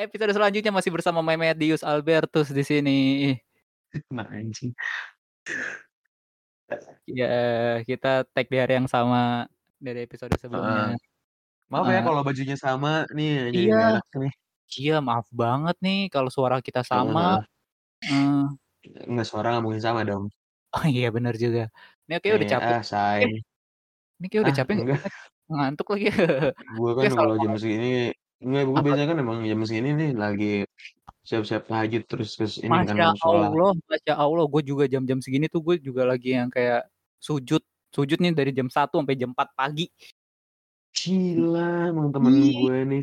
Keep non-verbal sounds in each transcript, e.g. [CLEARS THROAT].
Episode selanjutnya masih bersama Memedius Albertus di sini. Nah, anjing. Ya, kita tag di hari yang sama dari episode sebelumnya. Maaf ya kalau bajunya sama nih Iya. nggak nih. Iya, maaf banget nih kalau suara kita sama. Heeh. Enggak suara nggak mungkin sama dong. Oh iya benar juga. Ini kayak udah Iya, capek. ah, say. Ini kayak udah Ah, capek nggak enggak. Ngantuk lagi. Gue kan kalau jam segini enggak gue Apa? biasanya kan emang jam segini nih lagi siap-siap tahajud terus terus ini kan Masya sholat. Allah, Masya Allah, gue juga jam-jam segini tuh gue juga lagi yang kayak sujud, sujud nih dari jam 1 sampai jam 4 pagi. Gila, emang temen Iya. gue nih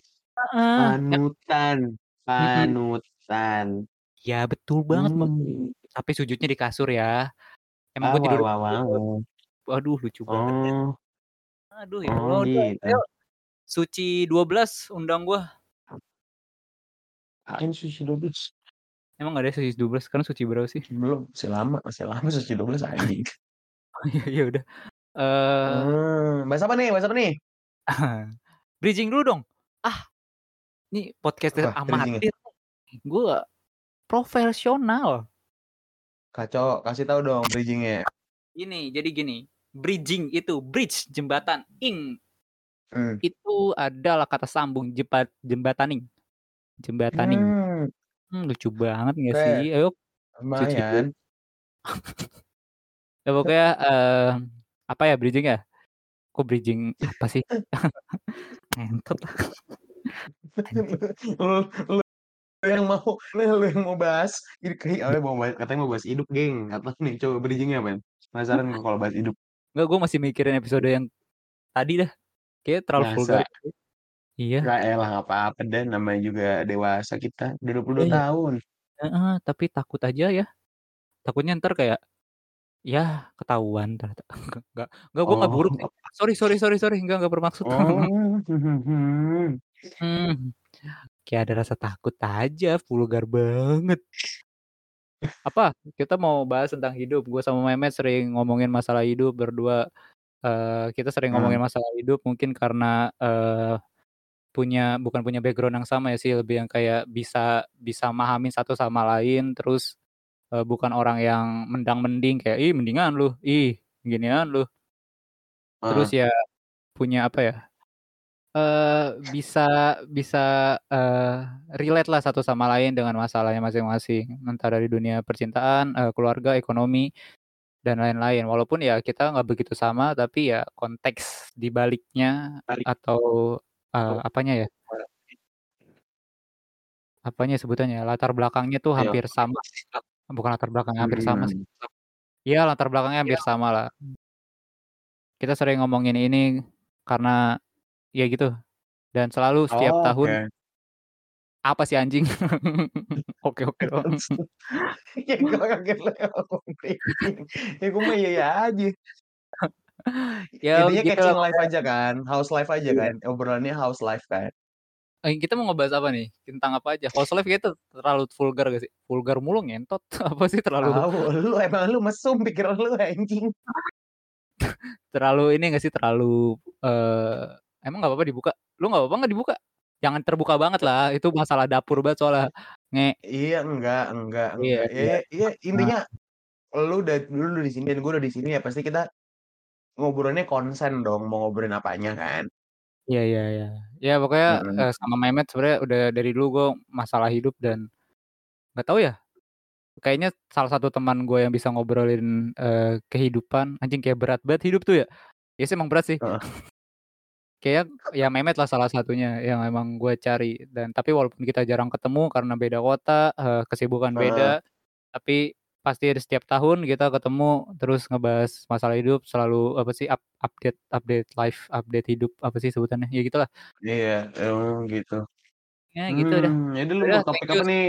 panutan, panutan. Ya betul banget, Bang. Hmm. Tapi sujudnya di kasur ya. Emang Ah, gue tidur. wow, wow, wow. Waduh, lucu banget. Oh, Aduh ya oh Allah. gitu. Ayo, suci 12 undang gue. Ain suci 12. Emang gak ada suci 12? Sekarang suci berapa sih? Belum, masih lama, masih lama suci 12 anjing. [LAUGHS] Oh iya, iya udah. Eh, Hmm, bahas apa nih? Bahas apa nih? [LAUGHS] bridging dulu dong. Ah, ini bridgingnya? amatir. Gue profesional. Kacau, kasih tahu dong bridgingnya. Ini, jadi gini. Bridging itu, bridge, jembatan. Ing, Hmm. itu adalah kata sambung jembat, jembataning. Jembataning. Hmm, Hmm, lucu banget gak Oke. sih? Ayo, lumayan. ya pokoknya eh, apa ya bridging ya? Kok bridging apa sih? [LAUGHS] Ngentot [LAUGHS] lah. lu, yang mau lu, yang mau bahas ini kayak apa mau bahas, katanya mau bahas hidup geng apa nih coba bridgingnya apa penasaran kalau bahas hidup Enggak, gue masih mikirin episode yang tadi dah. Kayaknya terlalu Masa? vulgar. Iya. Gak elah gak apa-apa dan namanya juga dewasa kita udah 22 Iya. tahun Heeh, tapi takut aja ya. Takutnya ntar kayak ya ketahuan ternyata. Enggak, enggak, enggak gue nggak Oh. buruk. Sorry, sorry, sorry, sorry. Enggak, enggak bermaksud. oh [LAUGHS] hmm. Hmm. Kayak ada rasa takut aja, vulgar banget. Apa? Kita mau bahas tentang hidup. Gue sama Mehmet sering ngomongin masalah hidup berdua. Eh kita sering Hmm. ngomongin masalah hidup mungkin karena eh punya bukan punya background yang sama ya sih, lebih yang kayak bisa bisa mahamin satu sama lain terus eh, bukan orang yang mendang-mending kayak ih mendingan lu, ih ginian lu. Terus ya punya apa ya? eh bisa bisa eh relate lah satu sama lain dengan masalahnya masing-masing entah dari dunia percintaan, eh, keluarga, ekonomi dan lain-lain. Walaupun ya kita nggak begitu sama tapi ya konteks di baliknya Balik. atau eh, apanya ya? Apanya sebutannya? Latar belakangnya tuh Ayo. hampir sama. Bukan latar belakangnya hampir sama sih. Hmm. Iya, latar belakangnya hampir sama lah. Kita sering ngomongin ini karena ya gitu. Dan selalu setiap Oh, tahun oke. Apa sih anjing? [LAUGHS] oke oke doang. [LAUGHS] ya gue kaget lah bridging. ya gue mah iya iya aja [LAUGHS] ya intinya gitu catching lah. life aja kan house life aja Iya. kan obrolannya house life kan Eh, kita mau ngebahas apa nih? Tentang apa aja? House kayaknya tuh terlalu vulgar gak sih? Vulgar mulu ngentot. apa sih terlalu tahu lu emang lu mesum pikiran lu anjing terlalu ini gak sih? Terlalu eh emang nggak apa-apa dibuka? Lu nggak apa-apa nggak dibuka? Jangan terbuka banget lah. Itu masalah dapur banget soalnya. Nge. iya enggak enggak Iya, enggak iya iya Nah. intinya lu udah lu udah di sini dan gue udah di sini ya pasti kita ngobrolnya konsen dong mau ngobrolin apanya kan Iya iya iya. Ya pokoknya eh, sama Mehmet sebenarnya udah dari dulu gue masalah hidup dan nggak tahu ya. Kayaknya salah satu teman gue yang bisa ngobrolin eh, kehidupan anjing kayak berat banget hidup tuh ya. Ya sih emang berat sih. Kayak ya Mehmet lah salah satunya yang emang gue cari dan tapi walaupun kita jarang ketemu karena beda kota, eh, kesibukan Heeh. beda, tapi pasti ada setiap tahun kita ketemu terus ngebahas masalah hidup selalu apa sih up- update update life update hidup apa sih sebutannya ya gitulah iya emang gitu ya gitu dah hmm, jadi lu Udah, mau topik thank you. apa nih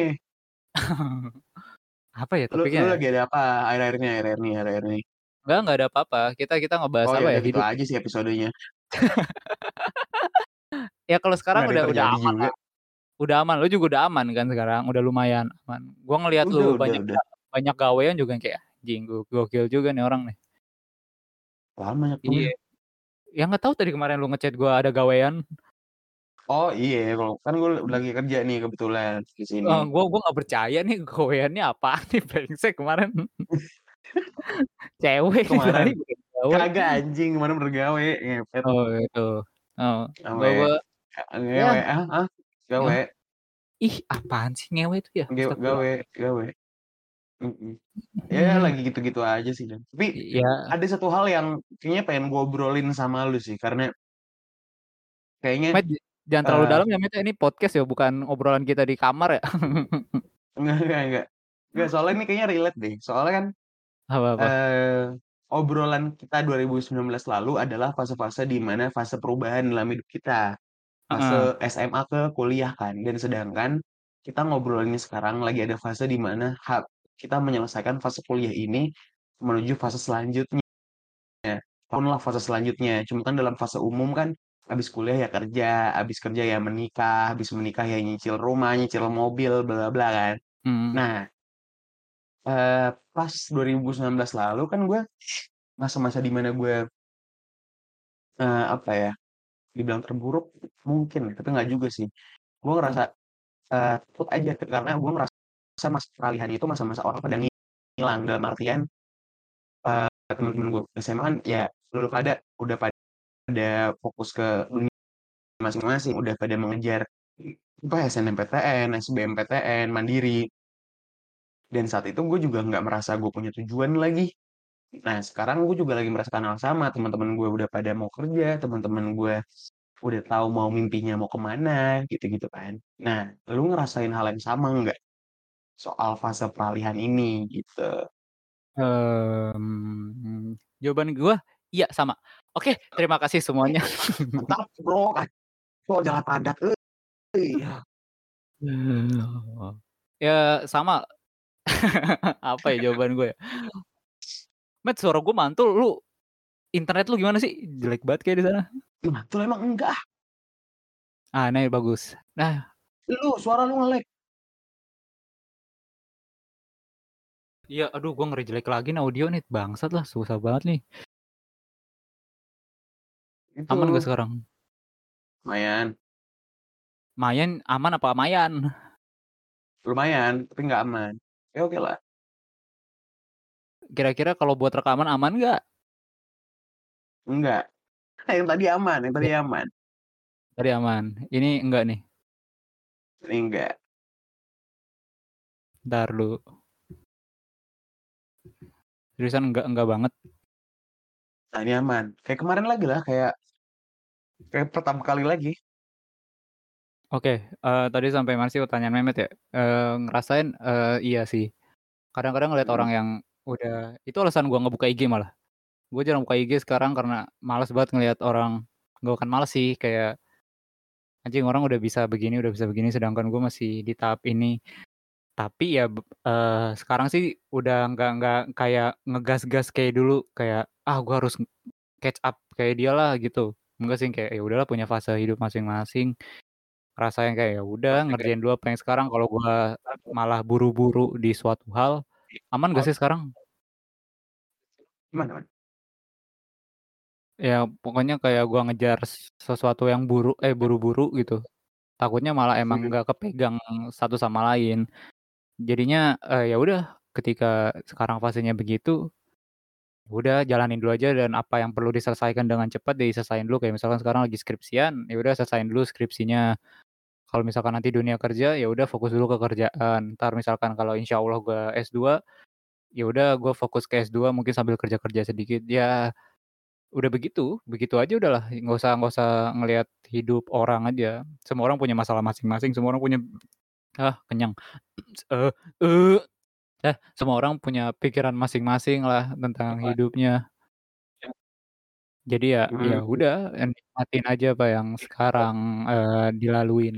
[LAUGHS] apa ya lu, topiknya lu ya? lagi ada apa akhir-akhir ini akhir-akhir ini akhir-akhir ini Enggak, enggak ada apa-apa. Kita kita ngebahas oh apa ya ya udah gitu hidup. aja sih episodenya Ya kalau sekarang Nggak udah udah aman juga. lah. Udah aman. Lu juga udah aman kan sekarang. Udah lumayan aman. Gua ngelihat lu udah banyak udah banyak gawean juga yang kayak gua gokil juga nih orang nih. lama banyak Iya. Ya nggak tahu tadi kemarin lu ngechat gua ada gawean. Oh iya, kalau kan gue lagi kerja nih kebetulan di sini. Eee, gua gua nggak percaya nih gaweannya apaan nih [LAUGHS] brengsek kemarin. Cewek Kemarin? gawe. Kagak anjing, kemarin bergawe, ngepet. Oh gitu, oh, Gawe, heeh, ya. ngewe ah? Heeh. Gawe. Ih, apaan sih ngewe itu ya? Gawe gawe. Mhm. Ya lagi gitu-gitu aja sih dan tapi Iya. ada satu hal yang kayaknya pengen gue obrolin sama lu sih karena kayaknya, Met, jangan terlalu eee dalam ya Met ya, ini podcast ya bukan obrolan kita di kamar ya. [LAUGHS] Enggak enggak enggak. Enggak, soalnya ini kayaknya relate deh, soalnya kan, Apa apa? eee, obrolan kita 2019 lalu adalah fase-fase di mana fase perubahan dalam hidup kita. Heeh. Fase SMA ke kuliah kan, dan sedangkan kita ngobrolinnya sekarang lagi ada fase di mana ha kita menyelesaikan fase kuliah ini menuju fase selanjutnya. Tahunlah fase selanjutnya, cuma kan dalam fase umum kan habis kuliah ya kerja, habis kerja ya menikah, habis menikah ya nyicil rumah, nyicil mobil, bla bla bla kan. Mhm. Nah eee, pas 2019 lalu kan gue masa-masa di mana gue eee, apa ya, dibilang terburuk mungkin, tapi nggak juga sih. Gue ngerasa, eee, takut aja karena gue merasa masa peralihan itu masa-masa orang pada ngilang, dalam artian, eee, temen-temen gue SMA kan ya lulu pada udah pada fokus ke dunia masing-masing, udah pada mengejar apa SNMPTN, SBMPTN, mandiri. Dan saat itu gue juga nggak merasa gue punya tujuan lagi. Nah sekarang gue juga lagi merasakan hal sama, teman-teman gue udah pada mau kerja, teman-teman gue udah tahu mau mimpinya mau ke mana, gitu-gitu kan. Nah, lu ngerasain hal yang sama nggak? Soal fase peralihan ini, gitu? Mmm, jawaban gua, iya sama. Oke, terima kasih semuanya. Mantap Bro, oh jalan padat, euy. Ya sama. Apa ya jawaban gue ya? Met, suara gue mantul, lu internet lu gimana sih? Jelek banget kayaknya di sana. Mantul emang enggak ah. Ah, ini bagus. Nah Lu, suara lu nge-lag. Iya, aduh gue nge-reject lagi nih audio nih, bangsat lah, susah banget nih. Aman nggak Itu. sekarang? Lumayan. Mayan, aman apa Mayan? Lumayan, tapi nggak aman. Ya okelah. Kira-kira kalau buat rekaman aman nggak? Enggak. [LAUGHS] Yang tadi aman yang tadi aman. Tadi aman, ini enggak nih? Ini enggak. Entar dulu. Seriusan enggak enggak banget? Nah ini aman, kayak kemarin lagi lah, kayak kayak pertama kali lagi. Oke, eee, tadi sampai mana sih pertanyaan Mehmet ya? Eee, ngerasain, eee, iya sih. Kadang-kadang ngelihat Mhm. orang yang udah itu alasan gua ngebuka IG malah. Gue jarang buka IG sekarang karena males banget ngelihat orang nggak bukan males sih, kayak anjing orang udah bisa begini udah bisa begini, sedangkan gue masih di tahap ini. Tapi ya, eee, sekarang sih udah nggak nggak kayak ngegas-gas kayak dulu, kayak, "Ah gue harus catch up kayak dia lah," gitu. Enggak sih, kayak ya udahlah punya fase hidup masing-masing. Ngerasain kayak ya udah ngerjain dulu apa yang sekarang, kalau gua malah buru-buru di suatu hal aman nggak sih sekarang? Gimana man? Ya pokoknya kayak gua ngejar sesuatu yang buru eh, buru-buru gitu, takutnya malah emang Mhm. nggak kepegang satu sama lain. Jadinya, eee, ya udah ketika sekarang fasenya begitu, udah jalanin dulu aja dan apa yang perlu diselesaikan dengan cepat diselesain dulu, kayak misalkan sekarang lagi skripsian, ya udah selesain dulu skripsinya. Kalau misalkan nanti dunia kerja, ya udah fokus dulu ke kerjaan. Entar misalkan kalau insyaallah gua S2, ya udah gua fokus ke S2 mungkin sambil kerja-kerja sedikit, ya udah begitu, begitu aja udahlah, nggak usah nggak usah ngelihat hidup orang aja. Semua orang punya masalah masing-masing, semua orang punya ah, kenyang. Eee [CLEARS THROAT] eee, eh, semua orang punya pikiran masing-masing lah tentang Apa? hidupnya. Jadi ya ya Mmm. udah, eee, nikmatin aja apa yang sekarang, eee, dilaluin,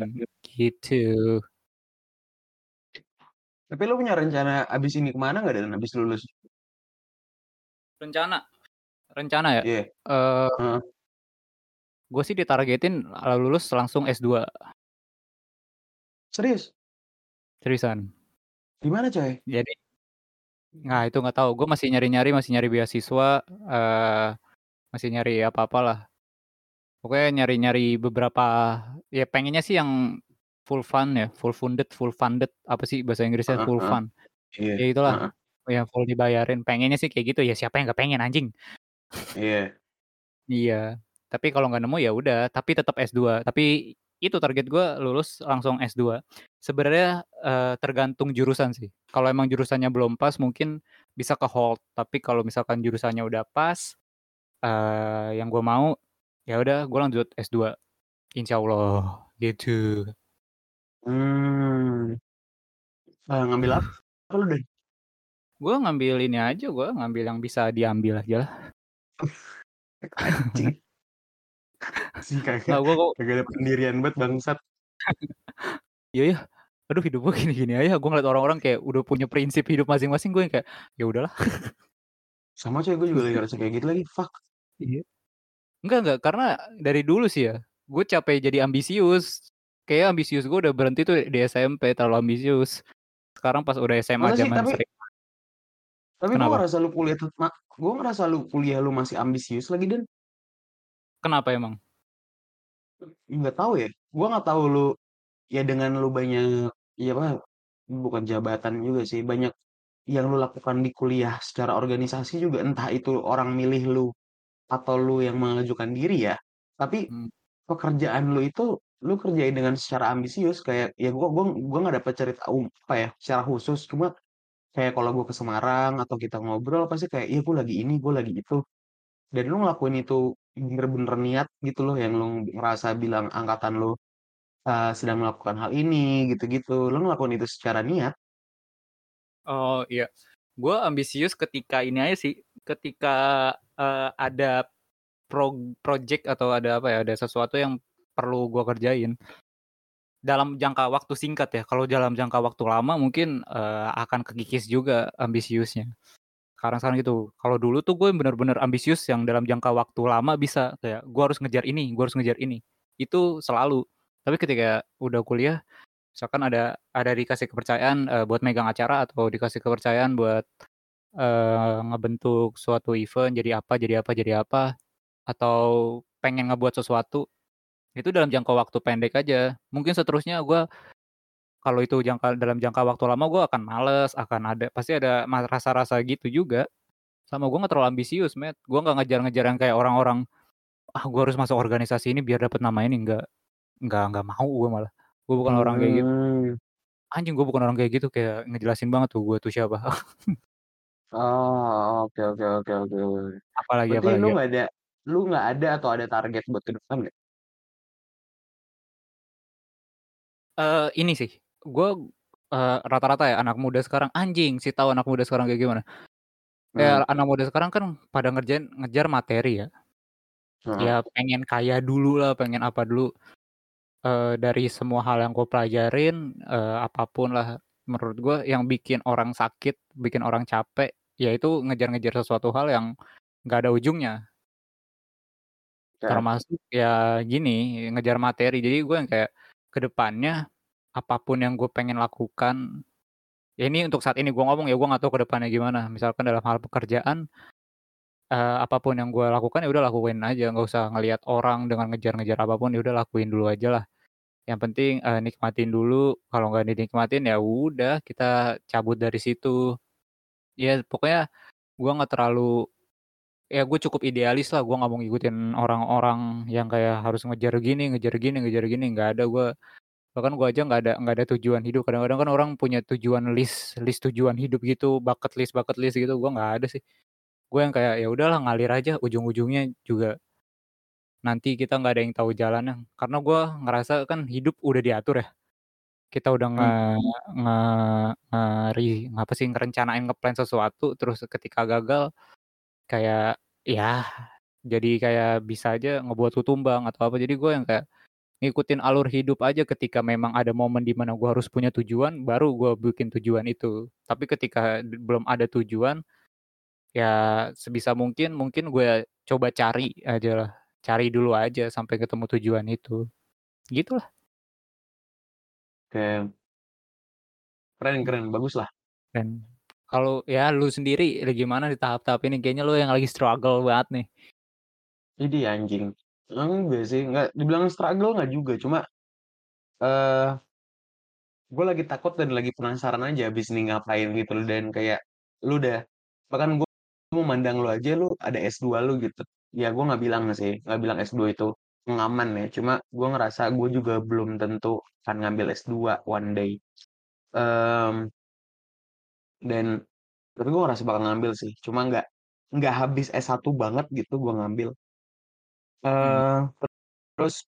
gitu. Tapi lu punya rencana abis ini ke mana nggak Dan, abis lulus? Rencana? Rencana ya? Iya. Eee Heeh. Gue sih ditargetin, eee, lulus langsung S2. Serius? Seriusan. Di mana coy? Jadi nah itu nggak tahu, gue masih nyari-nyari, masih nyari beasiswa, eee, masih nyari apa-apalah. Pokoknya nyari-nyari beberapa ya pengennya sih yang full fund ya, full funded full funded, apa sih bahasa Inggrisnya, Heeh full heeh. fund. Iya, Ya itulah, heeh. yang full dibayarin, pengennya sih kayak gitu, ya siapa yang nggak pengen anjing. Iya. Iya, tapi kalau nggak nemu ya udah, tapi tetap S2. Tapi itu target gua lulus langsung S2. Sebenarnya, eee, tergantung jurusan sih. Kalau emang jurusannya belum pas mungkin bisa ke-hold, tapi kalau misalkan jurusannya udah pas, eee, yang gua mau, ya udah gua lanjut S2, insyaallah, gitu. Mmm. Eee, ngambil apa lu, Dan? Gua ngambil ini aja, gua ngambil yang bisa diambil ajalah. Anjing. Sih Nggak, kagak kok kagak ada pendirian banget bangsat. [LAUGHS] Iya ya, aduh hidup gua gini-gini aja, gua ngeliat orang-orang kayak udah punya prinsip hidup masing-masing, gua yang kayak, ya udahlah. Sama coy, gue juga lagi ngerasa kayak gitu lagi, fuck. Iya. Enggak enggak, karena dari dulu sih ya, gue capek jadi ambisius. Kayaknya ambisius gue udah berhenti tuh di SMP, terlalu ambisius. Sekarang pas udah SMA Masa sih? zaman Tapi sering tapi gue ngerasa lu kuliah tuh gue ngerasa lu kuliah lu masih ambisius lagi, Dan. Kenapa emang? Nggak tahu ya, gua nggak tahu lu ya dengan lu banyak ya apa, bukan jabatan juga sih, banyak yang lu lakukan di kuliah secara organisasi juga, entah itu orang milih lu atau lu yang mengajukan diri ya, tapi Mmm. pekerjaan lu itu, lu kerjain dengan secara ambisius kayak ya gua gua gua nggak dapet cerita um apa ya, secara khusus, cuma kayak kalau gua ke Semarang atau kita ngobrol pasti kayak, "Iya gua lagi ini, gua lagi itu." Dan lu ngelakuin itu bener-bener niat gitu loh, yang lu ngerasa bilang angkatan lu, eee, sedang melakukan hal ini, gitu-gitu, lu ngelakuin itu secara niat. Oh, iya. Gua ambisius ketika ini aja sih, ketika, eee, ada prog project atau ada apa ya, ada sesuatu yang perlu gua kerjain. Dalam jangka waktu singkat ya, kalau dalam jangka waktu lama mungkin, eee, akan kekikis juga ambisiusnya. Sekarang-sekarang gitu. Kalau dulu tuh gue bener-bener ambisius yang dalam jangka waktu lama bisa, kayak gua harus ngejar ini gua harus ngejar ini, itu selalu. Tapi ketika udah kuliah, misalkan ada ada dikasih kepercayaan, eee, buat megang acara atau dikasih kepercayaan buat, eee, ngebentuk suatu event jadi apa jadi apa jadi apa, atau pengen ngebuat sesuatu, itu dalam jangka waktu pendek aja. Mungkin seterusnya gua kalau itu jangka dalam jangka waktu lama gua akan males, akan ada pasti ada ma rasa-rasa gitu juga. Sama gua nggak terlalu ambisius, Met. Gua nggak ngejar-ngejar yang kayak orang-orang, "Ah, gua harus masuk organisasi ini biar dapat nama ini." Nggak nggak nggak mau gua malah. Gua bukan orang kayak gitu. Mmm. Anjing gua bukan orang kayak gitu, kayak ngejelasin banget tuh gua tuh siapa. [LAUGHS] Oh, oke oke oke oke. Apalagi Berarti lu apalagi, ya? nggak ada lu nggak ada atau ada target buat ke depan nggak? Eee, ini sih, gua, eee, rata-rata ya anak muda sekarang anjing sih tahu anak muda sekarang kayak gimana. Mmm. Kayak anak muda sekarang kan pada ngerjain ngejar materi ya. Heeh. Ya pengen kaya dululah, pengen apa dulu. Eee, dari semua hal yang gua pelajarin, eee, apa pun lah, menurut gua yang bikin orang sakit, bikin orang capek, ya itu ngejar-ngejar sesuatu hal yang nggak ada ujungnya. Oke. Termasuk ya gini, ngejar materi. Jadi gue yang kayak, ke depannya, apa pun yang gue pengen lakukan ya ini untuk saat ini gue ngomong ya, gue nggak tahu ke depannya gimana. Misalkan dalam hal pekerjaan eee, apa pun yang gue lakukan, ya udah lakuin aja, nggak usah ngelihat orang dengan ngejar-ngejar apa pun, ya udah lakuin dulu ajalah. Yang penting, eee, nikmatin dulu, kalau nggak dinikmatin, ya udah kita cabut dari situ. Ya pokoknya gue nggak terlalu ya gue cukup idealis lah, gue nggak mau ngikutin orang-orang yang kayak harus ngejar gini ngejar gini ngejar gini, nggak ada gue. Bahkan gue aja nggak ada nggak ada tujuan hidup, kadang-kadang kan orang punya tujuan list list tujuan hidup gitu, bucket list bucket list gitu, gue nggak ada sih. Gue yang kayak, ya udahlah ngalir aja, ujung-ujungnya juga nanti kita nggak ada yang tahu jalannya. Karena gue ngerasa kan hidup udah diatur ya. Kita udah nge Mmm. nge ngeri ngapa sih, ngerencanain, nge-plan sesuatu, terus ketika gagal, kayak ya jadi kayak bisa aja ngebuat lu tumbang atau apa. Jadi gue yang kayak ngikutin alur hidup aja ketika memang ada momen di mana gue harus punya tujuan, baru gue bikin tujuan itu. Tapi ketika d belum ada tujuan, ya sebisa mungkin, mungkin gue coba cari ajalah, cari dulu aja sampai ketemu tujuan itu. Gitulah. Oke. Keren keren, baguslah. Dan kalau ya lu sendiri gimana di tahap-tahap ini? Kayaknya lu yang lagi struggle banget nih. Idih anjing. Enggak sih, nggak dibilang struggle nggak juga, cuma, eee gue lagi takut dan lagi penasaran aja abis ini ngapain gitu loh dan kayak lu udah bahkan gue memandang lu aja lu ada S2 lu gitu. Ya gue nggak bilang sih, nggak bilang S2 itu pengaman ya, cuma gue ngerasa gue juga belum tentu akan ngambil S2 one day. Mmm, dan tapi gue ngerasa bakal ngambil sih, cuma nggak nggak habis S1 banget gitu gue ngambil. Mhm. Eee, terus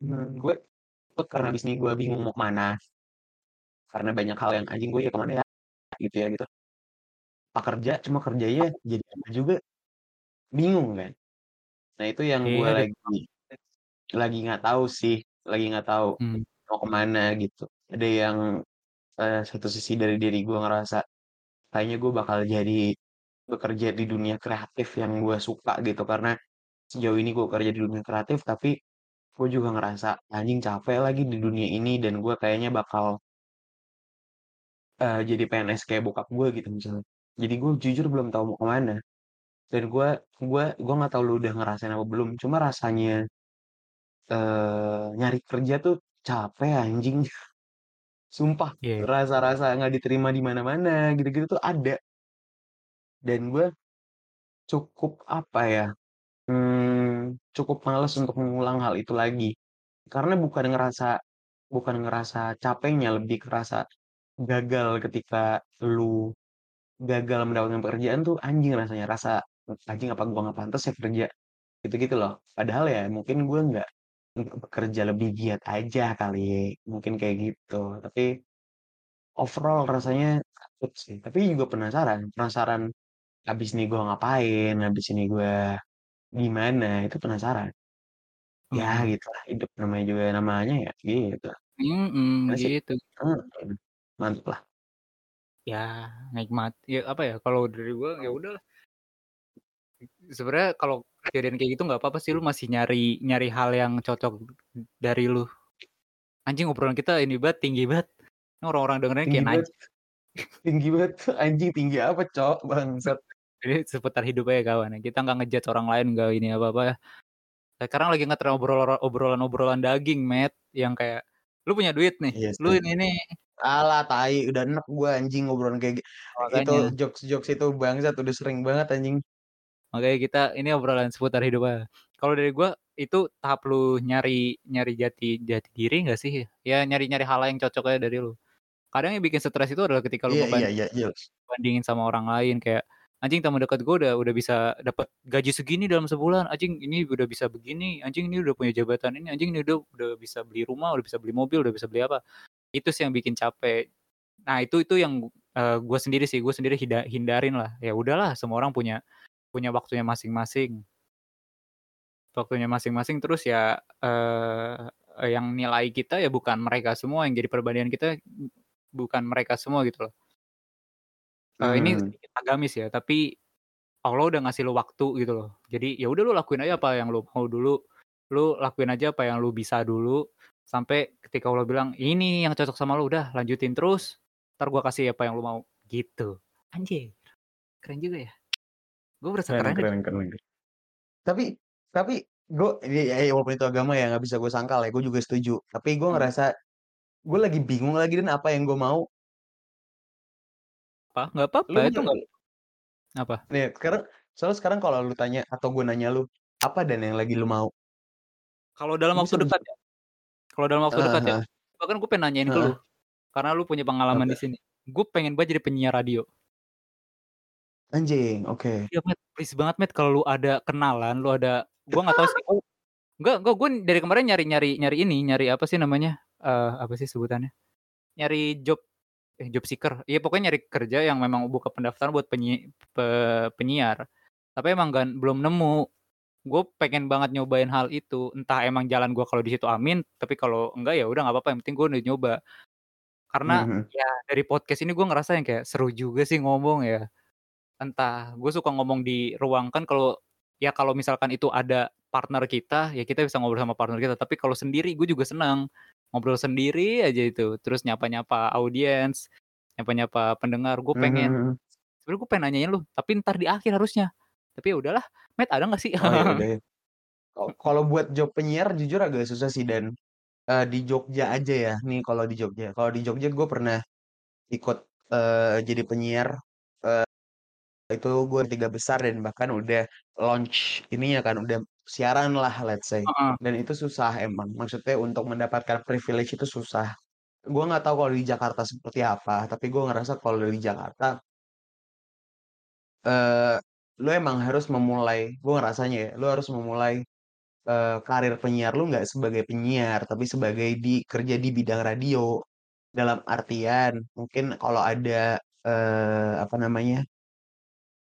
Mmm, gue ikut karena abis ini gue bingung mau ke mana. Karena banyak hal yang, "Anjing gue ya ke mana ya?" Gitu ya gitu. Apa kerja, cuma kerjanya jadi apa juga, bingung kan. Nah itu yang gue Iya deh. lagi lagi nggak tahu sih, lagi nggak tahu Mmm. mau ke mana gitu. Ada yang, eee, satu sisi dari diri gue ngerasa kayaknya gue bakal jadi bekerja di dunia kreatif yang gue suka gitu, karena sejauh ini gue kerja di dunia kreatif, tapi gue juga ngerasa, "Anjing capek lagi di dunia ini," dan gue kayaknya bakal Eee, jadi PNS kayak bokap gue gitu misalnya. Jadi gue jujur belum tahu mau ke mana, dan gue gue gue nggak tahu lu udah ngerasain apa belum, cuma rasanya, eee, nyari kerja tuh capek anjing. [LAUGHS] Sumpah, Iya. rasa-rasa nggak diterima di mana-mana gitu-gitu tuh ada. Dan gue cukup apa ya, mmm, cukup males untuk mengulang hal itu lagi. Karena bukan ngerasa bukan ngerasa capeknya, lebih kerasa gagal ketika lu Gagal mendapatkan pekerjaan tuh anjing rasanya, rasa, "Anjing apa gua nggak pantes ya kerja?" Gitu-gitu loh. Padahal ya mungkin gue nggak bekerja lebih giat aja kali, mungkin kayak gitu. Tapi overall rasanya takut sih, tapi juga penasaran, penasaran abis ini gua ngapain, abis ini gua gimana, itu penasaran. Ya Mhm. gitulah hidup namanya juga namanya ya gitu. Gimana sih? gitu. Mhm, mantap lah. Ya nikmat ya apa ya, kalau dari gua ya udahlah. Sebenarnya kalau kejadian kayak gitu nggak apa-apa sih, lu masih nyari nyari hal yang cocok dari lu. Anjing obrolan kita ini banget, tinggi banget. Ini orang-orang dengernya Tinggi kayak banget najis. tinggi banget, anjing tinggi apa Cok, bangsat. Jadi seputar hidup aja kawan kita nggak nge-judge orang lain, nggak ini apa-apa ya. Sekarang lagi ngetren obrol obrolan-obrolan daging, Matt, yang kayak, "Lu punya duit nih, Iya lu ini nih." Alah tai, udah enek gua anjing ngobrolan kayak gi itu jokes-jokes itu bangsat udah sering banget anjing. Makanya kita ini obrolan seputar hidup aja. Kalau dari gua, itu tahap lu nyari nyari jati jati diri nggak sih? Ya nyari-nyari hal yang cocok aja dari lu. Kadang yang bikin stres itu adalah ketika lu Iya iya ngeban iya, jelas. bandingin sama orang lain kayak, "Anjing teman dekat gue udah udah bisa dapat gaji segini dalam sebulan, anjing ini udah bisa begini, anjing ini udah punya jabatan ini, anjing ini udah udah bisa beli rumah, udah bisa beli mobil, udah bisa beli apa." Itu sih yang bikin capek. Nah itu itu yang, eee, gue sendiri sih, gue sendiri hindarin lah. Ya udahlah semua orang punya punya waktunya masing-masing waktunya masing-masing terus ya, eee, yang nilai kita ya bukan mereka semua, yang jadi perbandingan kita bukan mereka semua gitu loh. Eee, ini Mmm, sedikit agamis ya, tapi Allah udah ngasih lu waktu gitu loh. Jadi ya udah lu lakuin aja apa yang lu mau dulu, lu lakuin aja apa yang lu bisa dulu, sampai ketika Allah bilang, "Ini yang cocok sama lu, udah lanjutin terus, entar gua kasih apa yang lu mau." Gitu. Anjir, keren juga ya. Gua merasa keren keren keren keren. Tapi tapi gue ya ya walaupun itu agama ya nggak bisa gue sangkal ya, gue juga setuju. Tapi gue Mhm. ngerasa gue lagi bingung lagi dan apa yang gue mau. Apa? Nggak apa-apa, Lu itu nggak apa? nih sekarang soalnya sekarang kalau lu tanya atau gue nanya lu, apa dan yang lagi lu mau? Kalau dalam waktu bisa dekat ya kalau dalam waktu heeh dekat ya, bahkan gue pengen nanyain ke heeh, lu, karena lu punya pengalaman di apa? sini. Gue pengen banget jadi penyiar radio. Anjing, oke. Iya, Matt, please banget, Matt, kalau lu ada kenalan, lu ada gua nggak tahu sih oh, enggak enggak, gue dari kemarin nyari-nyari nyari ini, nyari apa sih namanya, eee, apa sih sebutannya, nyari job eh, job seeker, iya pokoknya nyari kerja yang memang buka pendaftaran buat penyi pe penyiar, tapi emang gan belum nemu. Gue pengen banget nyobain hal itu, entah emang jalan gua kalau di situ amin, tapi kalau enggak ya udah nggak apa-apa, yang penting gue udah nyoba. Karena mhm. ya dari podcast ini gue ngerasa yang kayak seru juga sih ngomong ya. Entah, gue suka ngomong di ruang kan kalau ya kalau misalkan itu ada partner kita, ya kita bisa ngobrol sama partner kita, tapi kalau sendiri gue juga senang. Ngobrol sendiri aja itu, terus nyapa-nyapa audiens, nyapa-nyapa pendengar, gue Mhm pengen mhm. sebenarnya gue pengen nanyain lu, tapi entar di akhir harusnya. Tapi ya udahlah, Matt ada nggak sih? Oh ya [LAUGHS] ya. Ka kalau buat job penyiar jujur agak susah sih dan, eee, di Jogja aja ya, nih kalau di Jogja. Kalau di Jogja gue pernah ikut, eee, jadi penyiar, eee, itu gue 3 besar dan bahkan udah launch ininya kan, udah siaran lah let's say, Heeh. dan itu susah emang. Maksudnya untuk mendapatkan privilege itu susah. Gue nggak tahu kalau di Jakarta seperti apa, tapi gue ngerasa kalau di Jakarta eee, lu emang harus memulai gue ngerasanya ya, lu harus memulai, eee, karir penyiar lu nggak sebagai penyiar, tapi sebagai di kerja di bidang radio. Dalam artian, mungkin kalau ada, eee, apa namanya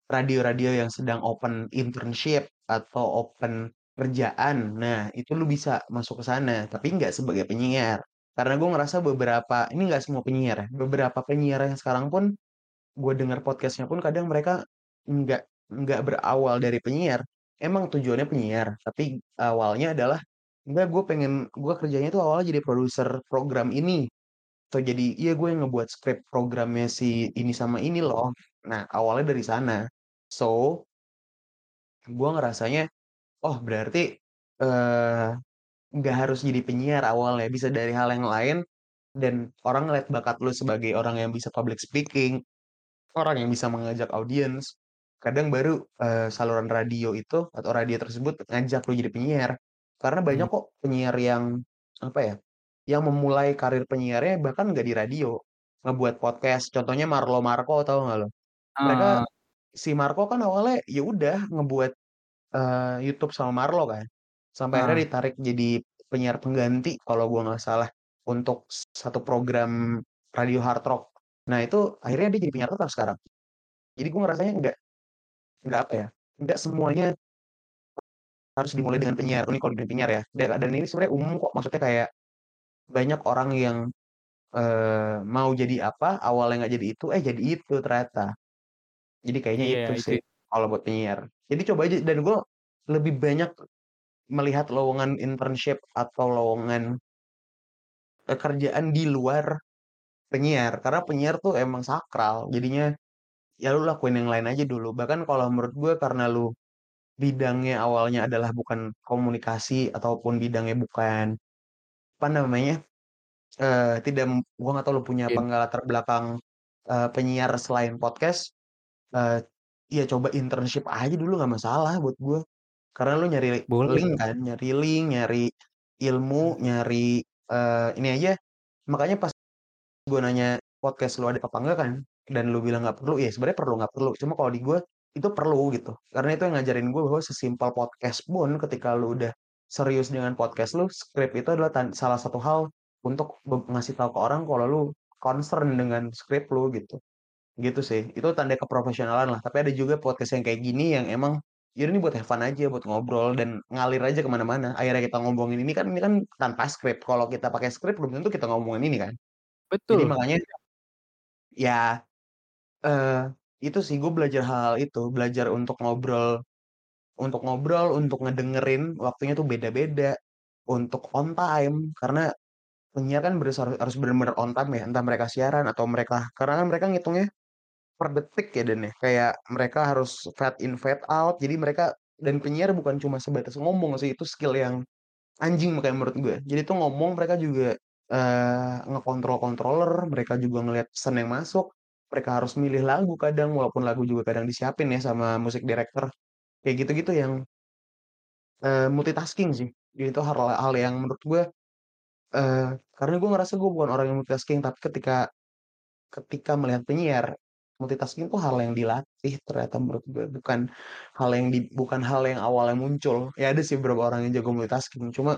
radio-radio yang sedang open internship atau open kerjaan, nah itu lu bisa masuk ke sana, tapi nggak sebagai penyiar. Karena gue ngerasa beberapa ini nggak semua penyiar ya, beberapa penyiar yang sekarang pun gue dengar podcast-nya pun kadang mereka nggak nggak berawal dari penyiar. Emang tujuannya penyiar, tapi awalnya adalah, "Enggak, gue pengen gue kerjanya tuh awalnya jadi produser program ini." Atau jadi, "Iya, gue yang ngebuat skrip programnya si ini sama ini loh." Nah, awalnya dari sana. So, gue ngerasanya, oh berarti, eee, nggak harus jadi penyiar awalnya, bisa dari hal yang lain dan orang ngeliat bakat lu sebagai orang yang bisa public speaking, orang yang bisa mengajak audiens, kadang baru, eee, saluran radio itu atau radio tersebut ngajak lu jadi penyiar. Karena Mmm. banyak kok penyiar yang, apa ya, yang memulai karir penyiarnya bahkan nggak di radio, ngebuat podcast. Contohnya Marlo Marco tahu nggak lo? Mereka Eee, si Marco kan awalnya ya udah ngebuat, eee, YouTube sama Marlo kan, sampai akhirnya heeh. ditarik jadi penyiar pengganti kalau gua nggak salah, untuk satu program radio hard rock. Nah itu akhirnya dia jadi penyiar tetap sekarang. Jadi gue ngerasanya nggak nggak apa ya, nggak semuanya harus dimulai dengan penyiar, ini kalau dari penyiar ya. Dan dan ini sebenarnya umum kok, maksudnya kayak banyak orang yang, eee, mau jadi apa, awalnya nggak jadi itu, eh jadi itu ternyata. Jadi kayaknya Iya itu itu sih, kalau buat penyiar. Jadi coba aja dan gue lebih banyak melihat lowongan internship atau lowongan, kerjaan di luar penyiar, karena penyiar tuh emang sakral, jadinya ya lu lakuin yang lain aja dulu. Bahkan kalau menurut gue karena lu bidangnya awalnya adalah bukan komunikasi ataupun bidangnya bukan, apa namanya, eee, tidak m gua nggak tahu lu punya enggak latar belakang, eee, penyiar selain podcast, eee, ya coba internship aja dulu nggak masalah buat gua. Karena lu nyari Boleh link kan, nyari link, nyari ilmu, nyari, eee, ini aja makanya pas gua nanya podcast lu ada apa enggak kan, dan lu bilang nggak perlu, ya sebenarnya perlu nggak perlu, cuma kalau di gua itu perlu gitu. Karena itu yang ngajarin gua bahwa sesimpel podcast pun ketika lu udah serius dengan podcast lu, skrip itu adalah salah satu hal untuk ngasih tahu ke orang kalau lu concern dengan skrip lu gitu. Gitu sih, itu tanda keprofesionalan lah. Tapi ada juga podcast yang kayak gini yang emang, ya ini buat have fun aja, buat ngobrol dan ngalir aja ke mana-mana. Akhirnya kita ngomongin ini kan ini kan tanpa skrip, kalau kita pakai skrip belum tentu kita ngomongin ini kan. Jadi Betul. makanya ya, eee, itu sih gue belajar hal-hal itu, belajar untuk ngobrol untuk ngobrol, untuk ngedengerin, waktunya tuh beda-beda, untuk on time, karena penyiar kan harus harus bener-bener on time ya, entah mereka siaran atau mereka karena kan mereka ngitungnya Per detik ya Dan ya, kayak mereka harus fade in, fade out, jadi mereka dan penyiar bukan cuma sebatas ngomong sih, itu skill yang anjing makanya menurut gue. Jadi tuh ngomong mereka juga, eee, ngekontrol controller, mereka juga ngelihat pesan yang masuk, mereka harus milih lagu kadang, walaupun lagu juga kadang disiapin ya sama musik director, kayak gitu-gitu yang, eee, multitasking sih. Jadi itu hal hal yang menurut gue, eee, karena gue ngerasa gue bukan orang yang multitasking, tapi ketika Ketika melihat penyiar, multitasking itu hal yang dilatih ternyata menurut gue, bukan hal yang di bukan hal yang awalnya muncul. Ya ada sih beberapa orang yang jago multitasking, cuma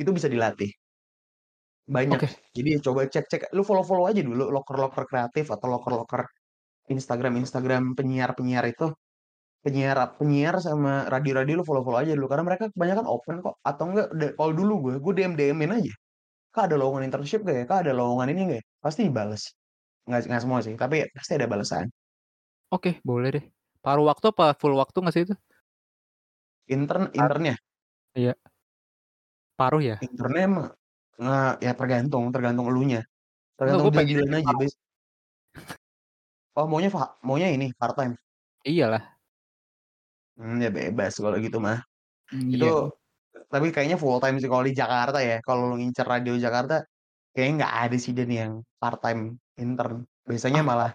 itu bisa dilatih, banyak sih. Jadi coba cek-cek, lu follow-follow aja dulu loker-loker kreatif atau loker-loker Instagram-Instagram penyiar-penyiar itu, penyiar penyiar sama radio-radio lu follow-follow aja dulu, karena mereka kebanyakan open kok, atau enggak kalau dulu gue, gue DM-DM-in aja, "Kak ada lowongan internship nggak ya? Kak ada lowongan ini nggak ya?" Pasti dibales. Nggak nggak semua sih, tapi pasti ada balasan. oke boleh deh. Paruh waktu apa full waktu nggak sih itu? Intern internnya iya, paruh ya? internnya mah nggak ya tergantung tergantung elunya, tergantung gue pengennya deal-deal-an sih aja bes oh maunya maunya ini part-time? Iyalah. Mmm, ya bebas kalau gitu mah. Itu iya. tapi kayaknya full time sih kalau di Jakarta ya, kalau lu ngincer radio Jakarta, kayaknya nggak ada sih Dan yang part-time intern. Biasanya Ah. malah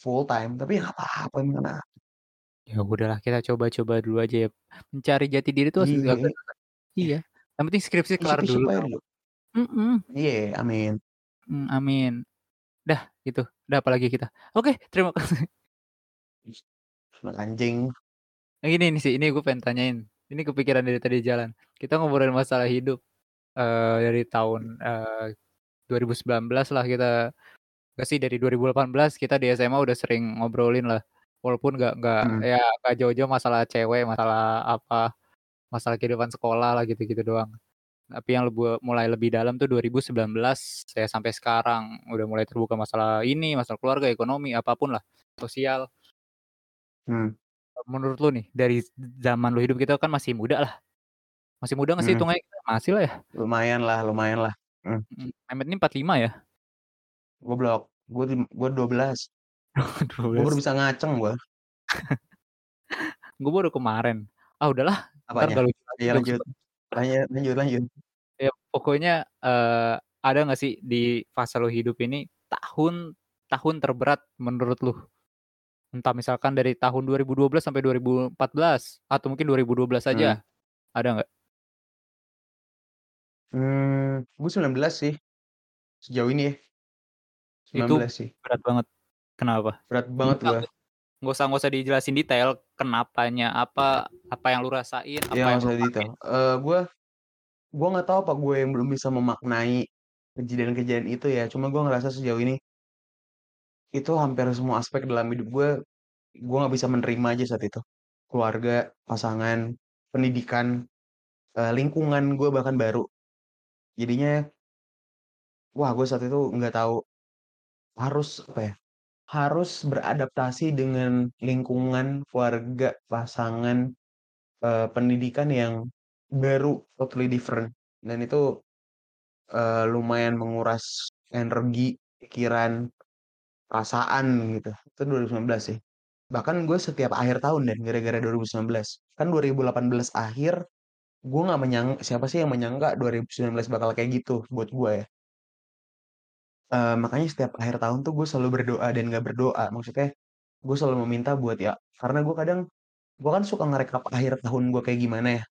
full time, tapi nggak apa-apa gimana. Ya udahlah kita coba-coba dulu aja ya, mencari jati diri itu Iya, agak susah. Iya, iya. yang penting skripsi kelar dulu. Iya, amin. Mmm, amin. Dah itu, udah apalagi kita. Oke terima kasih. Anjing. Yang ini nih sih, ini gue pengen tanyain, ini kepikiran dari tadi di jalan. Kita ngobrolin masalah hidup, eee, dari tahun, eee, 2019 lah kita nggak sih dari 2018 kita di SMA udah sering ngobrolin lah, walaupun nggak nggak Mhm. ya nggak jauh-jauh masalah cewek, masalah apa, masalah kehidupan sekolah lah gitu-gitu doang. Tapi yang lebu mulai lebih dalam tuh 2019 ya sampai sekarang, udah mulai terbuka masalah ini, masalah keluarga, ekonomi, apa pun lah, sosial. Mmm. Menurut lu nih, dari zaman lu hidup kita kan masih muda lah. Masih muda nggak sih hitungannya kita? Masih lah ya? Lumayan lah lumayan lah. Mhm, Mehmet ini 45 ya? Goblok, gue gue 12. Oh dua [LAUGHS] Gue baru bisa ngaceng gue. Gue baru kemarin. Ah udahlah, Apanya? Iya jokes lanjut, lanya lanjut lanjut. Ya pokoknya, eee, ada nggak sih di fase lu hidup ini, tahun tahun terberat menurut lu? Entah misalkan dari tahun 2012 sampai 2014 atau mungkin 2012 Mmm. aja, ada nggak? Mmm, gue 19 sih, sejauh ini ya. Sembilan Itu belas sih. berat banget. Kenapa? Berat banget Enggak gue. nggak usah nggak usah dijelasin detail, kenapanya apa, apa yang lu rasain, apa nggak yang lu usah detail, eee, gue gue nggak tahu apa gue yang belum bisa memaknai kejadian-kejadian itu ya, cuma gue ngerasa sejauh ini itu hampir semua aspek dalam hidup gue, gue nggak bisa menerima aja saat itu. Keluarga, pasangan, pendidikan, eee, lingkungan gue bahkan baru. Jadinya wah gue saat itu nggak tahu harus apa ya, harus beradaptasi dengan lingkungan, keluarga, pasangan, eee, pendidikan yang baru, totally different dan itu, eee, lumayan menguras energi, pikiran, perasaan gitu. Itu 2019 sih. Bahkan gue setiap akhir tahun Dan gara-gara 2019. Kan 2018 akhir, gue nggak menyang siapa sih yang menyangka 2019 bakal kayak gitu buat gue ya. Makanya setiap akhir tahun tuh gue selalu berdoa dan nggak berdoa, maksudnya gue selalu meminta buat ya karena gue kadang gue kan suka ngerekap akhir tahun gue kayak gimana ya.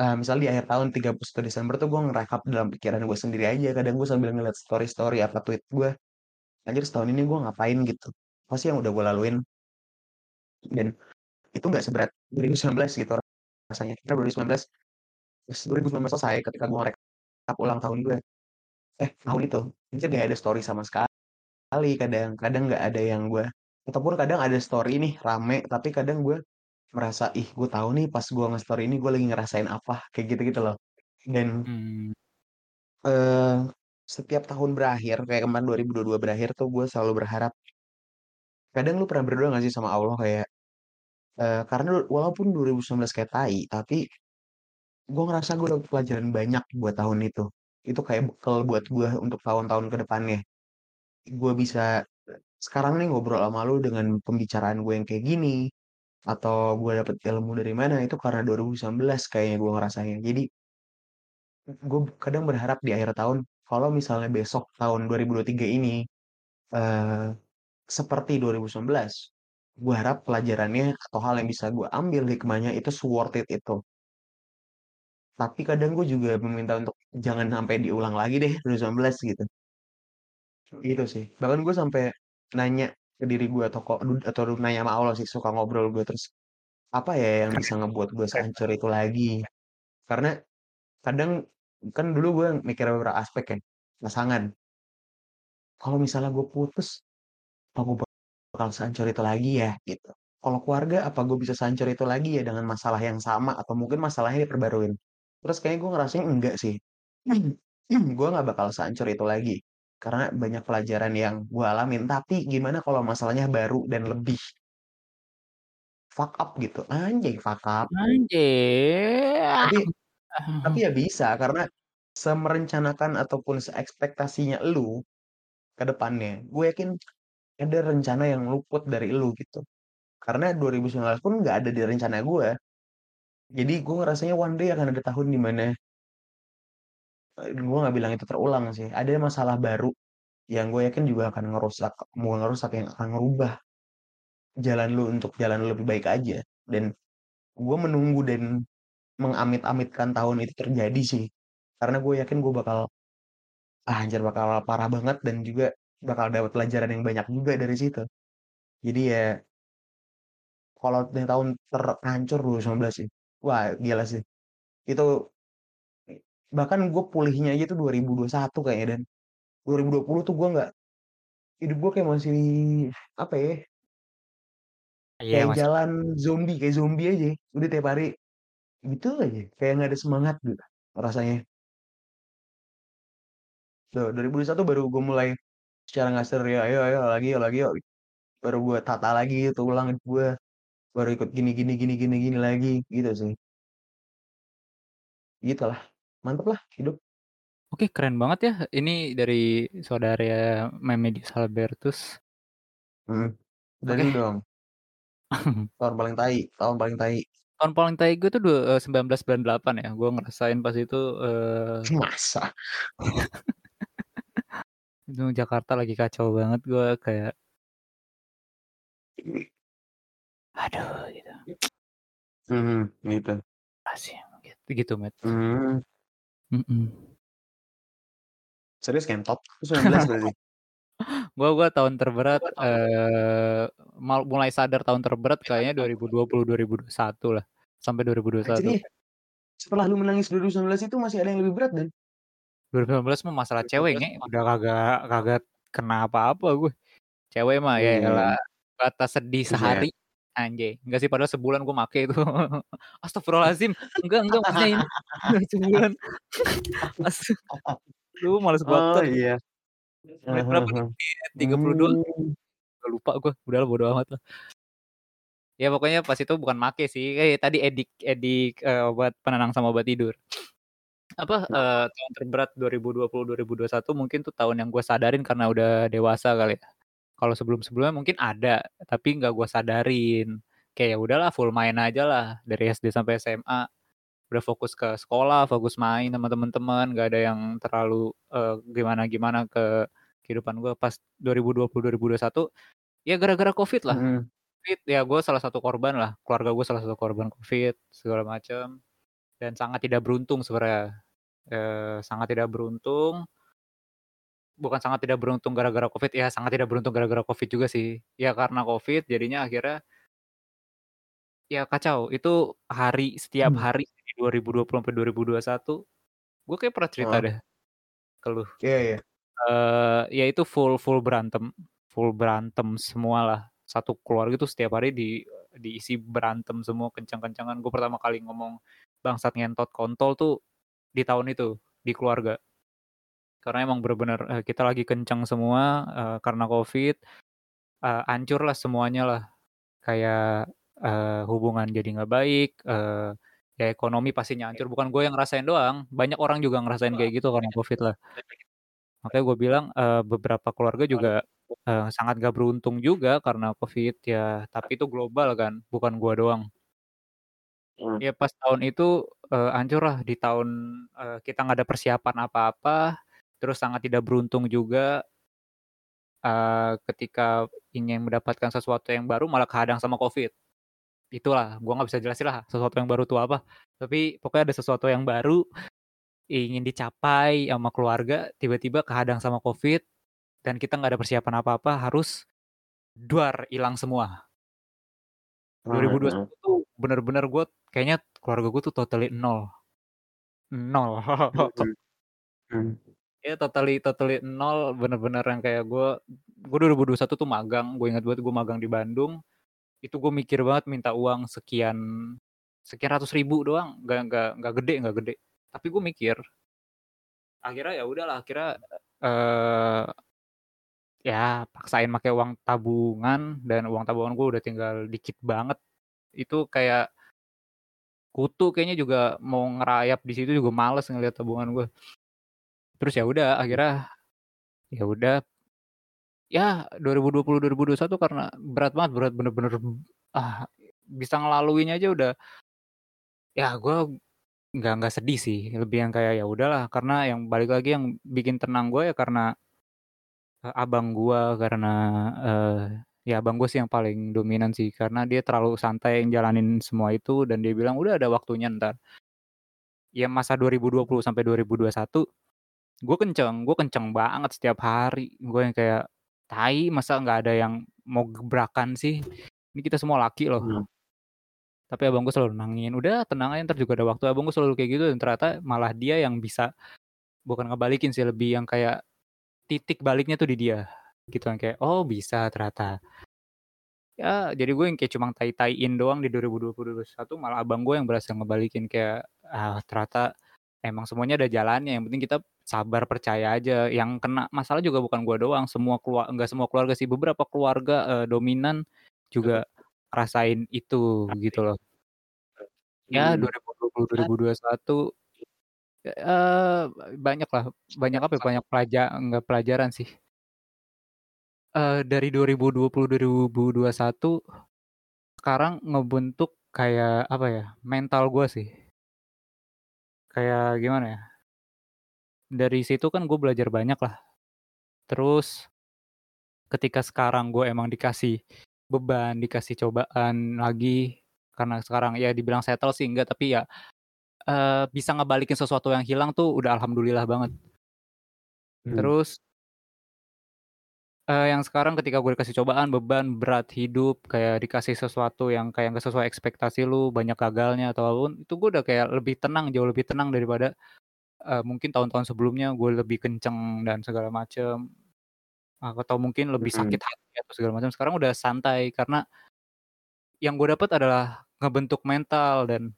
Eee, misal di akhir tahun 31 Desember tuh gue ngerekap dalam pikiran gue sendiri aja, kadang gue sambil ngeliat story-story apa tweet gue, anjir setahun ini gue ngapain? Gitu, apa sih yang udah gue laluin. Dan itu nggak seberat 2019 gitu rasanya, karena 2019 pas 2019 selesai ketika gue ngerekap ulang tahun gue, eh tahun itu, anjir nggak ada story sama sekali kadang, kadang nggak ada yang gue ataupun kadang ada story nih rame, tapi kadang gue merasa, "Ih gue tahu nih pas gue nge-story ini gue lagi ngerasain apa," kayak gitu-gitu loh. Dan Mmm. eee, setiap tahun berakhir kayak kemarin 2022 berakhir tuh gue selalu berharap kadang lu pernah berdoa nggak sih sama Allah kayak, eee, karena walaupun 2019 kayak tai, tapi gue ngerasa gue dapet pelajaran banyak buat tahun itu. Itu kayak bekal buat gue untuk tahun-tahun ke depannya. Gue bisa sekarang nih ngobrol sama lu dengan pembicaraan gue yang kayak gini, atau gue dapet ilmu dari mana, itu karena 2019 kayaknya gue ngerasanya. Jadi gue kadang berharap di akhir tahun, kalau misalnya besok tahun 2023 ini, eee, seperti 2019, gue harap pelajarannya atau hal yang bisa gue ambil hikmahnya itu se-worth it itu. Tapi kadang gue juga meminta untuk jangan sampai diulang lagi deh 2019 gitu. Gitu sih. Bahkan gue sampai nanya ke diri gue atau kok atau nanya sama Allah sih, suka ngobrol gue terus, apa ya yang bisa ngebuat gue sehancur itu lagi. Karena kadang kan dulu gue mikir beberapa aspek kan, pasangan. Kalau misalnya gue putus, apa gue bakal sehancur itu lagi ya, gitu. Kalau keluarga, apa gue bisa sehancur itu lagi ya dengan masalah yang sama atau mungkin masalahnya diperbaruin. Terus kayaknya gue ngerasain enggak sih. [CLEARS THROAT] Gue nggak bakal sehancur itu lagi. Karena banyak pelajaran yang gue alamin, tapi gimana kalau masalahnya baru dan lebih fuck up gitu, anjay fuck up. Anjir. Tapi tapi ya bisa karena semerencanakan ataupun seekspektasinya elu ke depannya, gue yakin ada rencana yang luput dari elu gitu. Karena 2019 pun nggak ada di rencana gue. Jadi gue ngerasanya one day akan ada tahun di mana eee, gue nggak bilang itu terulang sih, ada masalah baru yang gue yakin juga akan ngerusak bukan ngerusak, yang akan ngerubah jalan lu untuk jalan lu lebih baik aja. Dan gue menunggu dan mengamit-amitkan tahun itu terjadi sih. Karena gue yakin gue bakal ah, anjir bakal parah banget dan juga bakal dapat pelajaran yang banyak juga dari situ. Jadi ya kalau tahun terhancur 2019 sih, wah gila sih. Itu bahkan gue pulihnya aja tuh 2021 kayaknya dan. 2020 tuh gue nggak hidup gue kayak masih apa ya? Iya, kayak jalan zombie kayak zombie aja udah tiap hari. Gitu aja kayak nggak ada semangat gitu rasanya. Tuh 2021 baru gue mulai secara nggak sadar ya ayo ayo lagi yuk lagi yuk baru gue tata lagi itu ulang gue baru ikut gini gini gini gini gini lagi gitu sih gitu lah mantep lah hidup Oke, keren banget ya. Ini dari saudara Memedius Albertus. hmm. dari lu dong [LAUGHS] tahun paling tai tahun paling tai Tahun paling tai gue tuh du eee, 1998 ya. Gue ngerasain pas itu, eee [LAUGHS] masa [LAUGHS] itu Jakarta lagi kacau banget gue kayak aduh gitu. Mhm, gitu. Asing gitu gitu, Mat. Mmm. Mhm. Serius ngentot? Itu 19 berarti? Gua gua tahun terberat, eee, mal mulai sadar tahun terberat kayaknya 2020, 2021 lah, sampai 2021. Anjir, setelah lu menangis 2019 itu masih ada yang lebih berat, Dan? 2019 mah masalah cewek, Nge, udah kagak kagak kena apa-apa gue. Cewek mah ya Iya. elah, batas sedih Buset. sehari, anjay. Enggak sih padahal sebulan gue make itu. [LAUGHS] Astagfirullahaladzim, enggak enggak maksudnya ini [LAUGHS] sebulan. As aduh males Oh, banget. iya. Heeh Menit berapa nih? heeh. Menit 30 doang. Mmm. Udah lupa gue, udahlah bodo amat lah. Ya pokoknya pas itu bukan make sih, eh tadi edik edik, eee, obat penenang sama obat tidur. Apa, eee, tahun terberat 2020, 2021 mungkin tuh tahun yang gue sadarin karena udah dewasa kali ya. Kalau sebelum-sebelumnya mungkin ada, tapi nggak gue sadarin. Kayak ya udahlah full main ajalah dari SD sampai SMA. Udah fokus ke sekolah, fokus main sama temen-temen, nggak ada yang terlalu, eee, gimana-gimana ke kehidupan gue. Pas 2020, 2021 ya gara-gara Covid lah. Mhm. Covid ya gue salah satu korban lah, keluarga gue salah satu korban Covid segala macem, dan sangat tidak beruntung sebenarnya, eee, sangat tidak beruntung bukan sangat tidak beruntung gara-gara Covid, ya sangat tidak beruntung gara-gara Covid juga sih. Ya karena Covid jadinya akhirnya ya kacau, itu hari setiap Mmm. hari di 2020 sampai 2021, gue kayaknya pernah cerita Heeh. deh ke lu. Iya iya. Eee, ya itu full full berantem full berantem semualah. Satu keluarga itu setiap hari di diisi berantem semua kenceng-kencengan. Gue pertama kali ngomong bangsat, ngentot, kontol tuh di tahun itu, di keluarga. Karena emang bener-bener, eee, kita lagi kenceng semua, eee, karena Covid, eee, hancurlah semuanya lah. Kayak, eee, hubungan jadi nggak baik, eee, ya ekonomi pastinya hancur, bukan gue yang ngerasain doang, banyak orang juga ngerasain kayak gitu karena Covid lah. Makanya gue bilang, eee, beberapa keluarga juga, eee, sangat nggak beruntung juga karena Covid ya, tapi itu global kan, bukan gua doang. Mmm. Ya pas tahun itu, eee, hancurlah di tahun, eee, kita nggak ada persiapan apa-apa, terus sangat tidak beruntung juga eee, ketika ingin mendapatkan sesuatu yang baru malah kehadang sama Covid. Itulah, gua nggak bisa jelasin lah sesuatu yang baru tuh apa, tapi pokoknya ada sesuatu yang baru, ingin dicapai sama keluarga, tiba-tiba kehadang sama Covid, dan kita nggak ada persiapan apa-apa, harus duar, ilang semua. dua ribu Heeh dua heeh. satu tuh bener-bener gue kayaknya keluarga gue tuh totally nol. Nol. Iya totally totally nol, bener-bener yang kayak gue gue 2021 tuh magang, gue inget banget gue magang di Bandung, itu gue mikir banget minta uang sekian sekian ratus ribu doang, nggak nggak nggak gede nggak gede, tapi gue mikir. Akhirnya ya udahlah, akhirnya, eee ya paksain make uang tabungan, dan uang tabungan gue udah tinggal dikit banget. Itu kayak kutu kayaknya juga mau ngerayap di situ juga males ngelihat tabungan gue. Terus ya udah akhirnya, ya udah ya 2020, 2021 karena berat banget, berat bener-bener, ah, bisa ngelaluin aja udah Ya gua nggak nggak sedih sih, lebih yang kayak, ya udahlah karena yang balik lagi yang bikin tenang gue ya karena eee, abang gua, karena, eee, ya abang gue sih yang paling dominan sih, karena dia terlalu santai ngejalanin semua itu dan dia bilang, "Udah ada waktunya entar." Ya masa 2020 sampai 2021, gue kenceng gue kenceng banget setiap hari, gue yang kayak, "Tai masa nggak ada yang mau gebrakan sih? Ini kita semua laki loh." Mmm. Tapi abang gue selalu nenangin, "Udah tenang aja entar juga ada waktu." Abang gue selalu kayak gitu dan ternyata malah dia yang bisa bukan ngebalikin sih, lebih yang kayak titik baliknya tuh di dia, gitu yang kayak, "Oh bisa ternyata." Ya, jadi gue yang kayak cuman tai-taiin doang di 2020, 2021 malah abang gue yang berhasil ngebalikin kayak, ah, ternyata emang semuanya ada jalannya, yang penting kita sabar, percaya aja, yang kena masalah juga bukan gue doang, semua kelua nggak semua keluarga sih, beberapa keluarga, eee, dominan Betul. juga ngerasain itu, gitu loh. Ya Mhm. 2020, 2021, eee, banyaklah, banyak apa ya, banyak pelaja nggak pelajaran sih. Eee, dari 2020, 2021, sekarang ngebentuk kayak, apa ya, mental gue sih. Kayak gimana ya dari situ kan gue belajar banyaklah. Terus ketika sekarang gue emang dikasih beban, dikasih cobaan lagi, karena sekarang ya dibilang settle sih enggak, tapi ya, eee, bisa ngebalikin sesuatu yang hilang tuh udah alhamdulillah banget. Mmm. Terus eee, yang sekarang ketika gue dikasih cobaan, beban, berat hidup, kayak dikasih sesuatu yang kayak nggak sesuai ekspektasi lu, banyak gagalnya atau apa pun, itu gue udah kayak lebih tenang, jauh lebih tenang daripada, eee, mungkin tahun-tahun sebelumnya gue lebih kenceng dan segala macem, atau mungkin lebih sakit hati atau segala macam, sekarang udah santai karena yang gue dapet adalah ngebentuk mental dan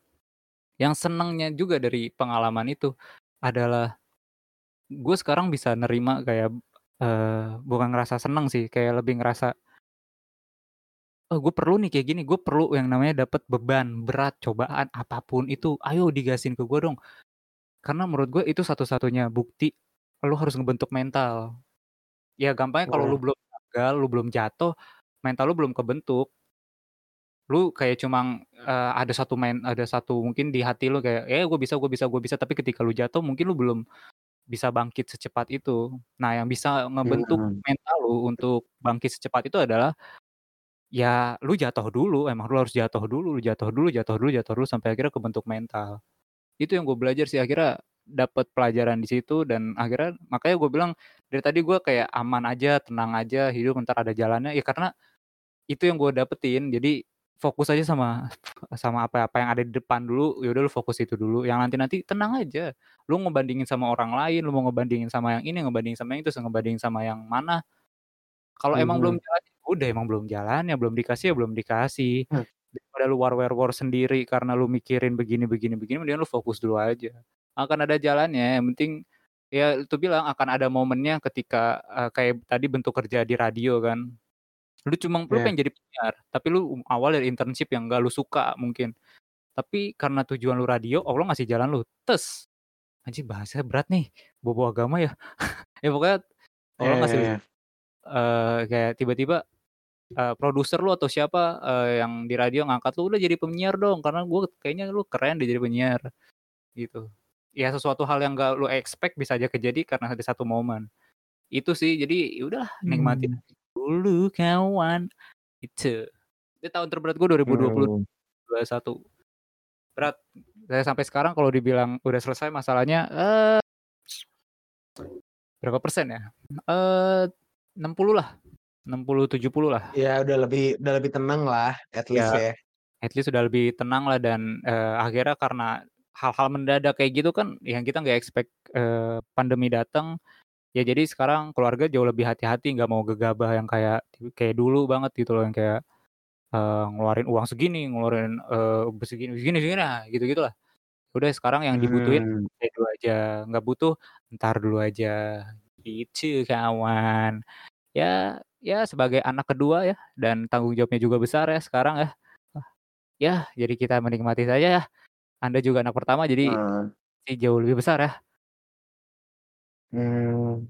yang senengnya juga dari pengalaman itu adalah gue sekarang bisa nerima kayak, eee, bukan ngerasa seneng sih, kayak lebih ngerasa "Oh gue perlu nih kayak gini, gue perlu yang namanya dapet beban, berat, cobaan, apa pun itu, ayo digasin ke gue dong." Karena menurut gue itu satu-satunya bukti lu harus ngebentuk mental. Ya gampangnya kalau lu belum gagal, lu belum jatuh, mental lu belum kebentuk. Lu kayak cumang, eee, ada satu main ada satu mungkin di hati lu kayak, "Eh gue bisa gue bisa gue bisa." Tapi ketika lu jatuh mungkin lu belum bisa bangkit secepat itu. Nah yang bisa ngebentuk Mhm. mental lu untuk bangkit secepat itu adalah, ya lu jatuh dulu, emang lu harus jatuh dulu, lu jatuh dulu jatuh dulu jatuh dulu, sampai akhirnya kebentuk mental. Itu yang gue belajar sih, akhirnya dapet pelajaran di situ dan akhirnya makanya gue bilang dari tadi gue kayak aman aja, tenang aja, hidup entar ada jalannya, ya karena itu yang gue dapetin. Jadi fokus aja sama [LAUGHS] sama apa apa yang ada di depan dulu, ya udah lu fokus itu dulu, yang nanti-nanti tenang aja. Lu ngebandingin sama orang lain, lu mau ngebandingin sama yang ini, ngebandingin sama yang itu, ngebandingin sama yang mana, kalau emang belum jalannya, ya udah emang belum jalannya, belum dikasih ya belum dikasih. Mmm. Daripada lu war-war-war sendiri karena lu mikirin begini begini begini, mendingan lu fokus dulu aja. Akan ada jalannya, yang penting ya itu bilang akan ada momennya ketika, eee, kayak tadi bentuk kerja di radio kan. Lu cuma lu Iya. pengen jadi penyiar, tapi lu awal dari internship yang nggak lu suka mungkin. Tapi karena tujuan lu radio, Allah ngasih jalan lu, tes, anjing bahasanya berat nih, beau-beau agama ya. [LAUGHS] Ya pokoknya Allah iya ngasih iya. eee, kayak tiba-tiba, eee, produser lu atau siapa, eee, yang di radio ngangkat lu, "Udah jadi penyiar dong, karena gue kayaknya lu keren deh jadi penyiar." Gitu. Ya sesuatu hal yang nggak lu expect bisa aja kejadi karena ada satu momen. Itu sih, jadi ya udahlah nikmatin aja dulu kawan, itu. Itu tahun terberat gue 2020, Mmm. 2021. Berat, saya sampai sekarang kalau dibilang udah selesai masalahnya, eee, berapa persen ya, eee, 60 lah, 60, 70 lah. Ya udah lebih udah lebih tenang lah, at least Ya, ya. at least sudah lebih tenang lah dan, eee, akhirnya karena hal-hal mendadak kayak gitu kan yang kita nggak expect, eee, pandemi dateng, ya jadi sekarang keluarga jauh lebih hati-hati, nggak mau gegabah yang kayak kayak dulu banget gitu loh, yang kayak, eee, ngeluarin uang segini, ngeluarin, eee, segini segini segini, nah gitu-gitulah. Udah sekarang yang dibutuhin Mmm. ya itu aja, nggak butuh, entar dulu aja, gitu kawan. Ya ya sebagai anak ke-2 ya dan tanggung jawabnya juga besar ya sekarang ya. Ya jadi kita menikmati saja ya. Anda juga anak pertama jadi pasti jauh lebih besar ya. Mmm.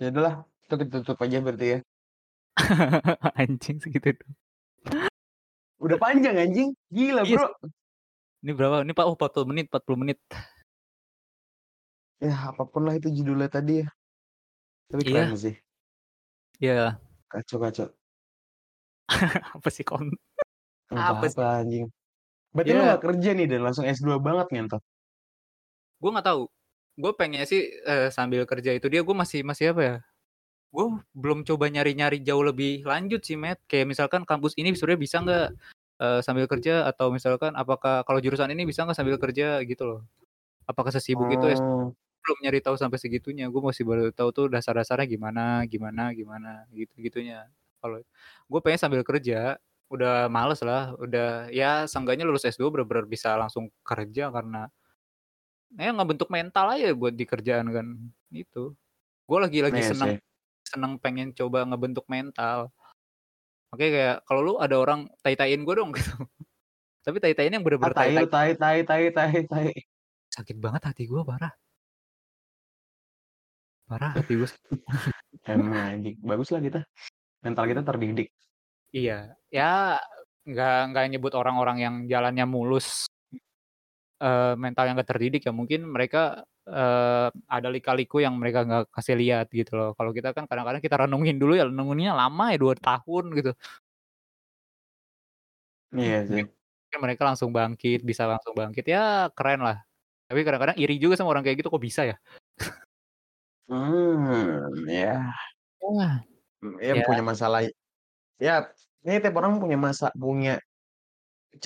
Ya udahlah, itu kita tutup aja berarti ya. [LAUGHS] Anjing segitu doang. Udah panjang anjing, gila Iya sih. Bro. Ini berapa? Ini Pak, oh 40 menit 40 menit. Ya, apa pun lah itu judulnya tadi ya. Tapi Iya. keren sih. Iya. Kacau kacau. [LAUGHS] apa sih kon? Apa, apa sih? anjing? Berarti yeah. lo gak kerja nih dan langsung S2 banget ngentot. Gue nggak tahu. Gue pengen sih uh, sambil kerja itu dia gue masih masih apa ya? Gue belum coba nyari-nyari jauh lebih lanjut sih, Matt. Kayak misalkan kampus ini sebenarnya bisa nggak uh, sambil kerja atau misalkan apakah kalau jurusan ini bisa nggak sambil kerja gitu loh. Apakah sesibuk hmm. itu belum nyari tahu sampai segitunya. Gue masih baru tahu tuh dasar-dasarnya gimana, gimana, gimana gitu-gitunya. Kalau gue pengen sambil kerja, udah males lah, udah ya seenggaknya lulus S2 bener-bener bisa langsung kerja karena ya ngebentuk mental aja buat di kerjaan kan itu gue lagi lagi iya seneng seneng pengen coba ngebentuk mental oke kayak kalau lu ada orang tai-taiin gue dong [LAUGHS] gitu tapi tai-taiin yang Ah, bener-bener tai tai, tai, tai, tai, tai. sakit banget hati gue parah parah hati gue [LAUGHS] Emang anjing. Bagus lah kita. Mental kita terdidik. iya ya nggak nggak nyebut orang-orang yang jalannya mulus eh, mental yang gak terdidik ya mungkin mereka eh, ada lika-liku yang mereka nggak kasih lihat gitu loh kalau kita kan kadang-kadang kita renungin dulu ya renunginnya lama ya dua tahun gitu Iya sih. Mungkin mereka langsung bangkit, bisa langsung bangkit, ya keren lah. Tapi kadang-kadang iri juga sama orang kayak gitu, kok bisa ya? [LAUGHS] Hmm, ya. Wah. Ya Ya. punya masalah. Ya, ini tiap orang punya masa punya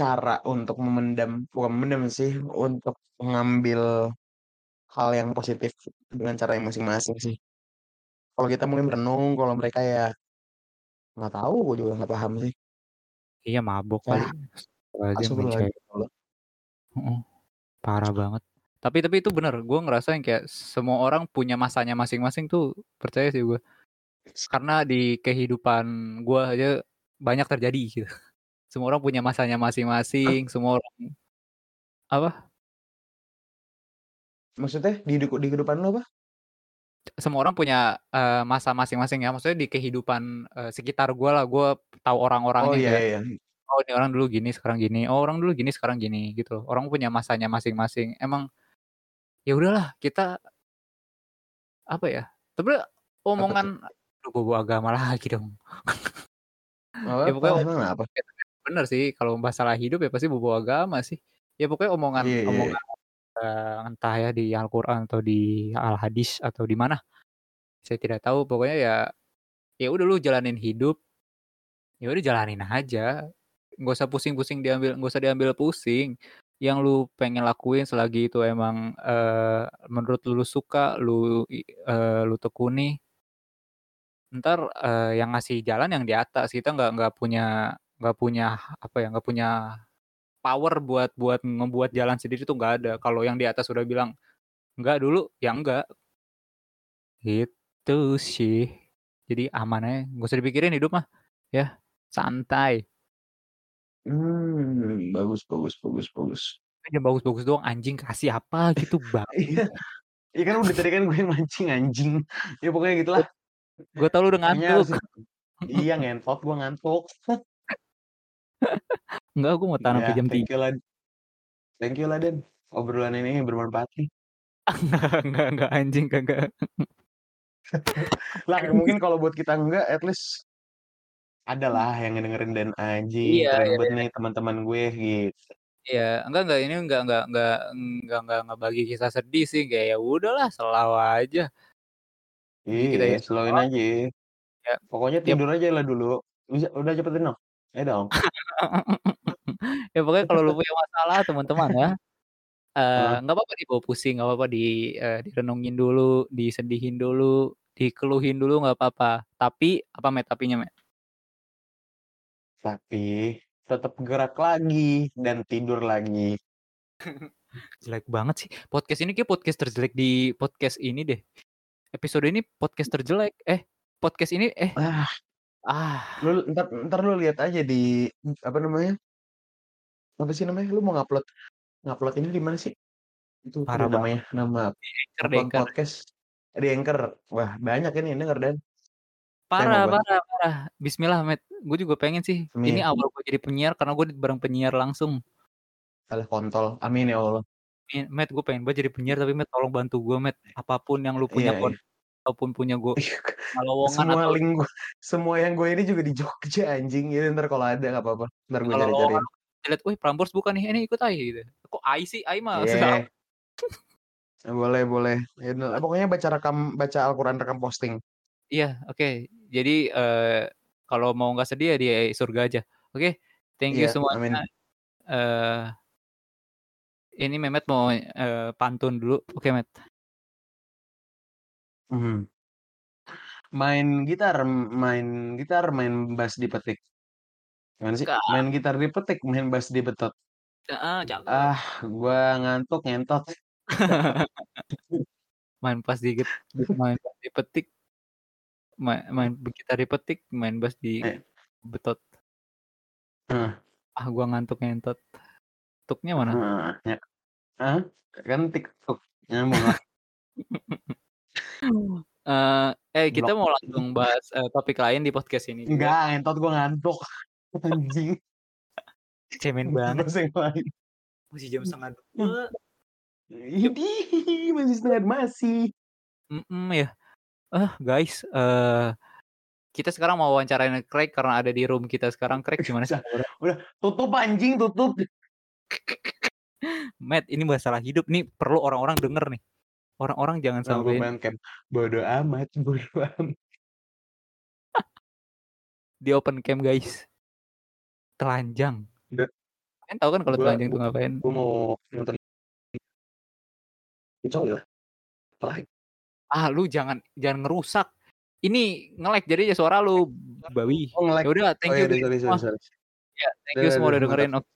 cara untuk memendam, bukan memendam sih, untuk mengambil hal yang positif dengan cara yang masing-masing sih. Kalau kita mungkin renung, kalau mereka ya nggak tahu, gue juga nggak paham sih. Iya mabok Ya, kali. Astagfirullahaladzim main astagfirullahaladzim. cewek. Heeh. Parah banget. Tapi tapi itu bener, gue ngerasain kayak semua orang punya masanya masing-masing tuh percaya sih gue. Karena di kehidupan gue aja banyak terjadi gitu. [LAUGHS] Semua orang punya masanya masing-masing, semua orang apa? Maksudnya di, hidup- di kehidupan lo apa? Semua orang punya eh, masa masing-masing ya. Maksudnya di kehidupan eh, sekitar gue lah, gue tahu Oh orang-orangnya iya kayak iya. oh ini orang dulu gini sekarang gini oh orang dulu gini sekarang gini gitu orang punya masanya masing-masing emang ya udahlah kita apa ya tapi Apa omongan bawa agama lagi dong. [LAUGHS] Apa? Ya apa? pokoknya Emang apa? bener sih kalau masalah hidup ya pasti bawa agama sih. Ya pokoknya omongan Iya iya. omongan eh, entah ya di Al-Quran atau di Al-Hadis atau di mana. Saya tidak tahu pokoknya ya ya udah lu jalanin hidup. Ya udah jalanin aja. Nggak usah pusing-pusing diambil nggak usah diambil pusing yang lu pengen lakuin selagi itu emang eh, menurut lu suka lu eh, lu tekuni ntar eh, yang ngasih jalan yang di atas. Kita nggak nggak punya nggak punya apa ya nggak punya power buat buat membuat jalan sendiri tuh nggak ada. Kalau yang di atas udah bilang nggak dulu. Ya enggak gitu sih. Jadi aman aja. Nggak usah dipikirin hidup mah. Ya santai Hmm, bagus bagus bagus bagus. Jangan bagus-bagus doang anjing kasih apa gitu [LAUGHS] bang. Iya. Iya kan udah tadi kan gue yang mancing anjing. Ya pokoknya gitulah. Gue tau lu udah Kayaknya ngantuk. harus iya ngentot gue ngantuk. [LAUGHS] Enggak, gue mau tanam Ya, jam thank 3. you lah. Thank you lah Den. Obrolan ini bermanfaat nih. [LAUGHS] enggak, enggak, enggak anjing kagak. Lah mungkin kalau buat kita enggak at least ada lah yang ngedengerin dan anjing Iya, keren iya, banget nih teman-teman gue gitu. iya. Enggak, enggak ini enggak enggak enggak enggak enggak ngebagi kisah sedih sih kayak ya udahlah selalu aja. Kita Iya, ya slowin aja. ya, Pokoknya ya, tidur aja lah dulu. Bisa, udah cepetin dong. Ayo dong. [LAUGHS] ya pokoknya kalau lu punya masalah teman-teman ya eh Hah? nggak apa-apa dibawa pusing nggak apa-apa di eh, direnungin dulu disedihin dulu dikeluhin dulu nggak apa-apa tapi apa met tapinya met Tapi tetap gerak lagi dan tidur lagi. [LAUGHS] jelek banget sih. Podcast ini kayak podcast terjelek di podcast ini deh. Episode ini podcast terjelek. Eh podcast ini eh. Ah, ah. Lu ntar ntar lu lihat aja di apa namanya? Apa sih namanya? Lu mau ngupload ngupload ini di mana sih? Itu parah namanya? nama di anchor di anchor. podcast. Di Anchor. Wah, banyak ini denger dan. Parah parah parah. Bismillah met gue juga pengen sih ini Amin. awal gue jadi penyiar karena gue bareng penyiar langsung Alah kontol. Amin ya Allah. Matt, gue pengen banget jadi penyiar tapi Matt tolong bantu gue Matt. Apa pun yang lu punya Iya kon iya. ataupun punya gue Iya, lowongan semua atau link semua yang gue ini juga di Jogja anjing. Ya entar kalau ada nggak apa-apa. Entar gue kalau cari-cariin. lihat, "Wih, Prambors buka nih, ini ikut aja," gitu. Kok AI sih? AI mah susah Iya. Boleh boleh. Ya pokoknya baca rekam baca Al-Quran rekam posting. Iya, oke. Jadi, eee, kalau mau nggak sedih ya di surga aja. Oke, thank you Iya, semuanya. amin. Eee ini Mehmet mau, eee, pantun dulu. Oke, Matt. Mhm. Main gitar main gitar, main bass dipetik. Gimana sih? Kak. Main gitar dipetik, main bass dibetot. Heeh, cakep. Ah, gua ngantuk, ngentot. [LAUGHS] Main pas digit main pas dipetik. Ma main gitar dipetik, main bass Eh. dibetot. Heeh. Ah, gua ngantuk, ngentot. Tuknya mana? Heeh, ya. Heeh? Kan TikTok, nyambung lah. Eee, eh, kita Blok. mau langsung bahas, eee, topik lain di podcast ini. Enggak, ngentot gua ngantuk. [LAUGHS] Anjing. Cemen banget. Masih jam 01.30. Idih, masih setengah masih. Mhm, ya. Eh, guys, eee, kita sekarang mau wawancarain Craig karena ada di room kita sekarang. Craig gimana sih Udah, tutup anjing, tutup. [LAUGHS] Matt, ini masalah hidup nih perlu orang-orang denger nih. Orang-orang jangan sampai. Bodo amat, bodo amat. Di open cam, guys. Telanjang. Udah. Kalian tahu kan kalau telanjang itu ngapain? gua mau nonton lah. Apalagi? Ah, lu jangan jangan ngerusak. Ini nge-lag jadinya suara lu bawi. Oh. Ya udah, Oh thank iya, you sorry, semua. sorry, sorry. Ya, thank you Udah, semua udah, dengerin. Oke.